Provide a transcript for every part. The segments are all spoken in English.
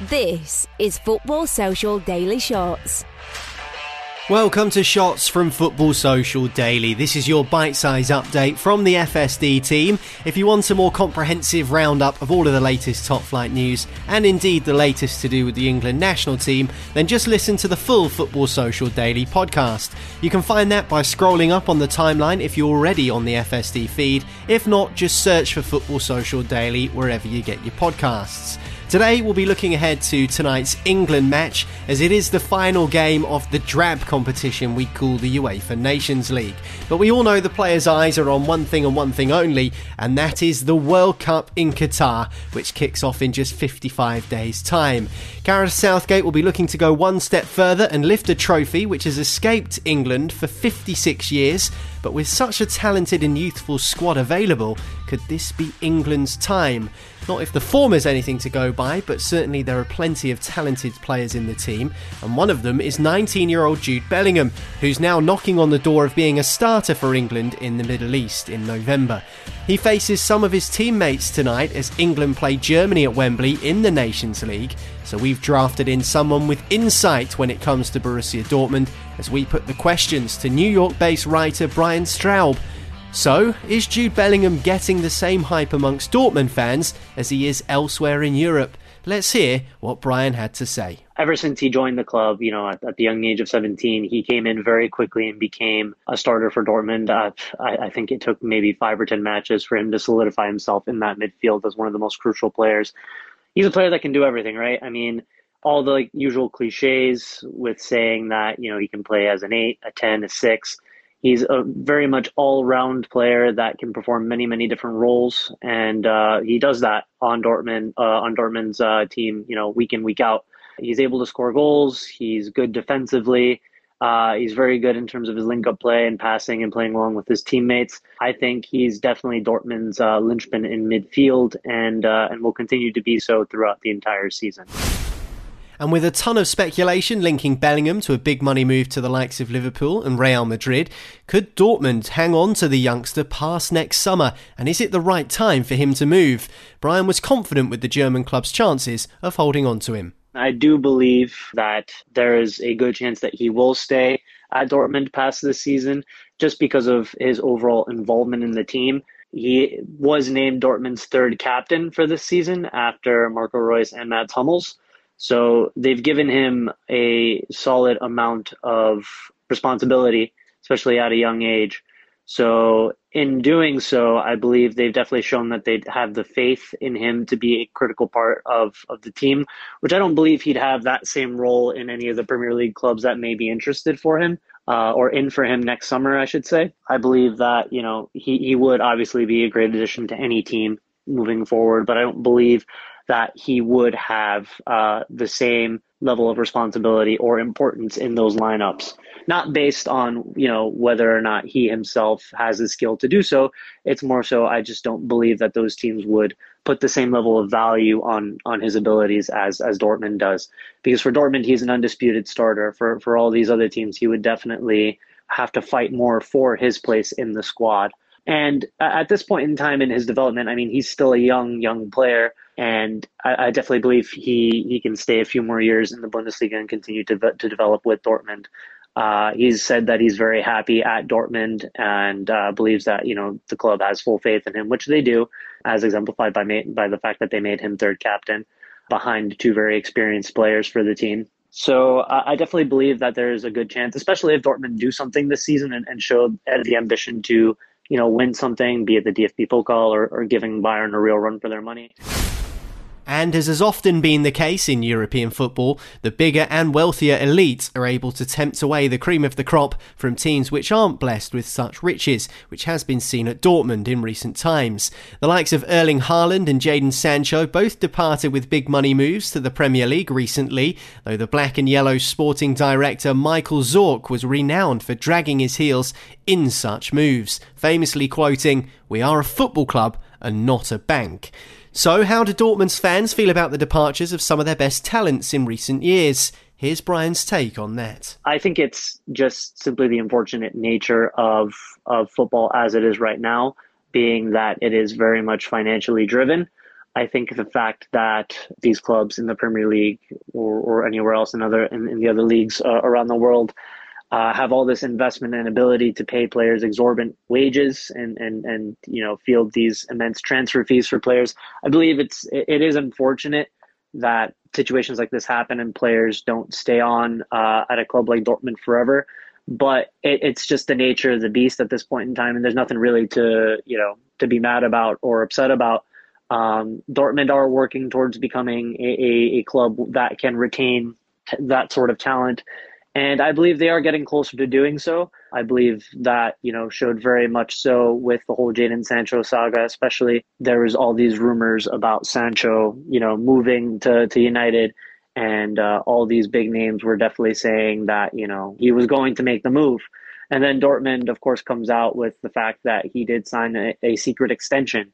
This is Football Social Daily Shots. Welcome to Shots from Football Social Daily. This is your bite sized update from the FSD team. If you want a more comprehensive roundup of all of the latest top flight news and indeed the latest to do with the England national team, then just listen to the full Football Social Daily podcast. You can find that by scrolling up on the timeline if you're already on the FSD feed. If not, just search for Football Social Daily wherever you get your podcasts. Today we'll be looking ahead to tonight's England match as it is the final game of the drab competition we call the UEFA Nations League. But we all know the players' eyes are on one thing and one thing only, and that is the World Cup in Qatar, which kicks off in just 55 days' time. Gareth Southgate will be looking to go one step further and lift a trophy which has escaped England for 56 years. But with such a talented and youthful squad available, could this be England's time? Not if the form is anything to go by, but certainly there are plenty of talented players in the team, and one of them is 19 year old Jude Bellingham, who's now knocking on the door of being a starter for England in the Middle East in November. He faces some of his teammates tonight as England play Germany at Wembley in the Nations League, so we've drafted in someone with insight when it comes to Borussia Dortmund as we put the questions to New York based writer Brian Straub. So, is Jude Bellingham getting the same hype amongst Dortmund fans as he is elsewhere in Europe? Let's hear what Brian had to say. Ever since he joined the club, you know, at, at the young age of 17, he came in very quickly and became a starter for Dortmund. Uh, I, I think it took maybe five or 10 matches for him to solidify himself in that midfield as one of the most crucial players. He's a player that can do everything, right? I mean, all the like, usual cliches with saying that, you know, he can play as an eight, a 10, a six he's a very much all-round player that can perform many many different roles and uh, he does that on Dortmund uh, on Dortmund's uh, team you know week in week out he's able to score goals he's good defensively uh, he's very good in terms of his link up play and passing and playing along with his teammates. I think he's definitely Dortmund's uh, linchpin in midfield and uh, and will continue to be so throughout the entire season. And with a ton of speculation linking Bellingham to a big money move to the likes of Liverpool and Real Madrid, could Dortmund hang on to the youngster past next summer? And is it the right time for him to move? Brian was confident with the German club's chances of holding on to him. I do believe that there is a good chance that he will stay at Dortmund past this season just because of his overall involvement in the team. He was named Dortmund's third captain for this season after Marco Reus and Mats Hummels. So they've given him a solid amount of responsibility, especially at a young age. So in doing so, I believe they've definitely shown that they have the faith in him to be a critical part of, of the team, which I don't believe he'd have that same role in any of the Premier League clubs that may be interested for him. Uh, or in for him next summer, I should say. I believe that, you know, he, he would obviously be a great addition to any team moving forward, but I don't believe that he would have uh, the same level of responsibility or importance in those lineups. Not based on you know whether or not he himself has the skill to do so. It's more so I just don't believe that those teams would put the same level of value on on his abilities as as Dortmund does. Because for Dortmund, he's an undisputed starter. For for all these other teams, he would definitely have to fight more for his place in the squad. And at this point in time in his development, I mean, he's still a young, young player, and I, I definitely believe he he can stay a few more years in the Bundesliga and continue to to develop with Dortmund. Uh, he's said that he's very happy at Dortmund and uh, believes that you know the club has full faith in him, which they do, as exemplified by ma- by the fact that they made him third captain behind two very experienced players for the team. So uh, I definitely believe that there is a good chance, especially if Dortmund do something this season and, and show the ambition to you know win something, be it the DFB Pokal or, or giving Bayern a real run for their money. And as has often been the case in European football, the bigger and wealthier elites are able to tempt away the cream of the crop from teams which aren't blessed with such riches, which has been seen at Dortmund in recent times. The likes of Erling Haaland and Jadon Sancho both departed with big money moves to the Premier League recently, though the black and yellow sporting director Michael Zorc was renowned for dragging his heels in such moves, famously quoting, We are a football club and not a bank. So, how do Dortmund's fans feel about the departures of some of their best talents in recent years? Here's Brian's take on that. I think it's just simply the unfortunate nature of of football as it is right now, being that it is very much financially driven. I think the fact that these clubs in the Premier League or, or anywhere else in other in, in the other leagues uh, around the world uh, have all this investment and ability to pay players exorbitant wages and and and you know field these immense transfer fees for players. I believe it's it is unfortunate that situations like this happen and players don't stay on uh, at a club like Dortmund forever. But it, it's just the nature of the beast at this point in time, and there's nothing really to you know to be mad about or upset about. Um, Dortmund are working towards becoming a, a, a club that can retain t- that sort of talent and I believe they are getting closer to doing so. I believe that, you know, showed very much so with the whole Jadon Sancho saga, especially there was all these rumors about Sancho, you know, moving to, to United. And uh, all these big names were definitely saying that, you know, he was going to make the move. And then Dortmund, of course, comes out with the fact that he did sign a, a secret extension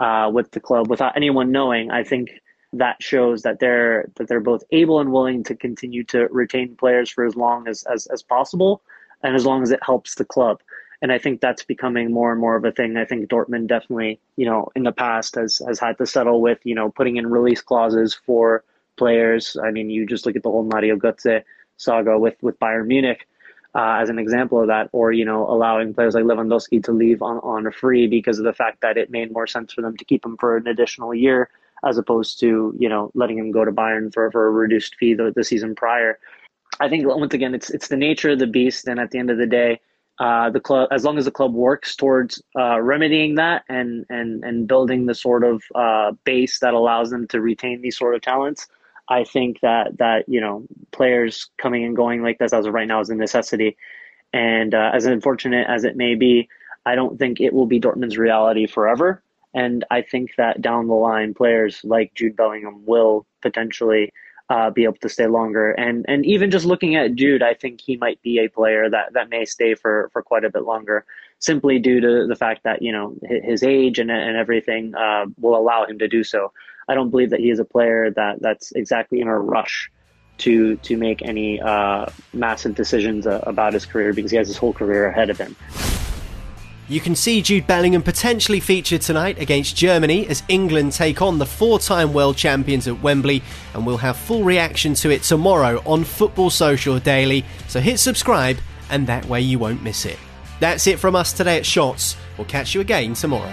uh, with the club without anyone knowing. I think that shows that they're that they're both able and willing to continue to retain players for as long as as, as possible and as long as it helps the club. And I think that's becoming more and more of a thing. I think Dortmund definitely, you know, in the past has has had to settle with, you know, putting in release clauses for players. I mean, you just look at the whole Mario Götze saga with with Bayern Munich. Uh, as an example of that, or you know, allowing players like Lewandowski to leave on, on a free because of the fact that it made more sense for them to keep him for an additional year as opposed to you know letting him go to Bayern for, for a reduced fee the, the season prior. I think once again it's it's the nature of the beast, and at the end of the day, uh, the club as long as the club works towards uh, remedying that and and and building the sort of uh, base that allows them to retain these sort of talents. I think that that you know players coming and going like this as of right now is a necessity, and uh, as unfortunate as it may be, I don't think it will be Dortmund's reality forever. And I think that down the line, players like Jude Bellingham will potentially uh, be able to stay longer. And and even just looking at Jude, I think he might be a player that, that may stay for, for quite a bit longer, simply due to the fact that you know his age and and everything uh, will allow him to do so. I don't believe that he is a player that that's exactly in a rush to to make any uh, massive decisions uh, about his career because he has his whole career ahead of him. You can see Jude Bellingham potentially featured tonight against Germany as England take on the four time world champions at Wembley, and we'll have full reaction to it tomorrow on Football Social Daily. So hit subscribe, and that way you won't miss it. That's it from us today at Shots. We'll catch you again tomorrow.